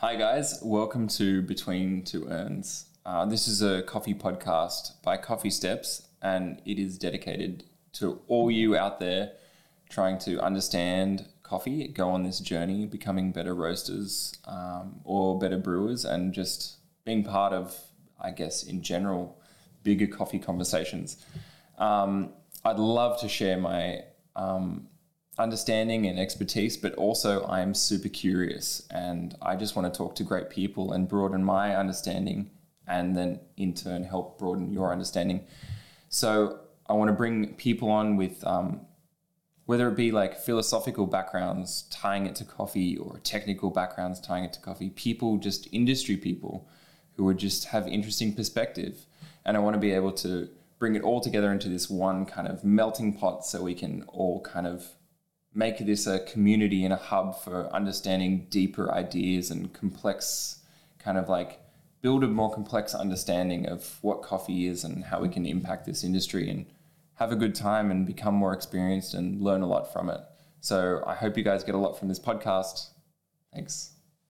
Hi, guys. Welcome to Between Two Urns. Uh, this is a coffee podcast by Coffee Steps, and it is dedicated to all you out there trying to understand coffee, go on this journey, becoming better roasters um, or better brewers, and just being part of, I guess, in general, bigger coffee conversations. Um, I'd love to share my um, understanding and expertise, but also I'm super curious and I just want to talk to great people and broaden my understanding and then in turn help broaden your understanding. So I want to bring people on with um, whether it be like philosophical backgrounds tying it to coffee or technical backgrounds tying it to coffee, people, just industry people who would just have interesting perspective. And I want to be able to bring it all together into this one kind of melting pot so we can all kind of make this a community and a hub for understanding deeper ideas and complex kind of like build a more complex understanding of what coffee is and how we can impact this industry and have a good time and become more experienced and learn a lot from it. So I hope you guys get a lot from this podcast. Thanks.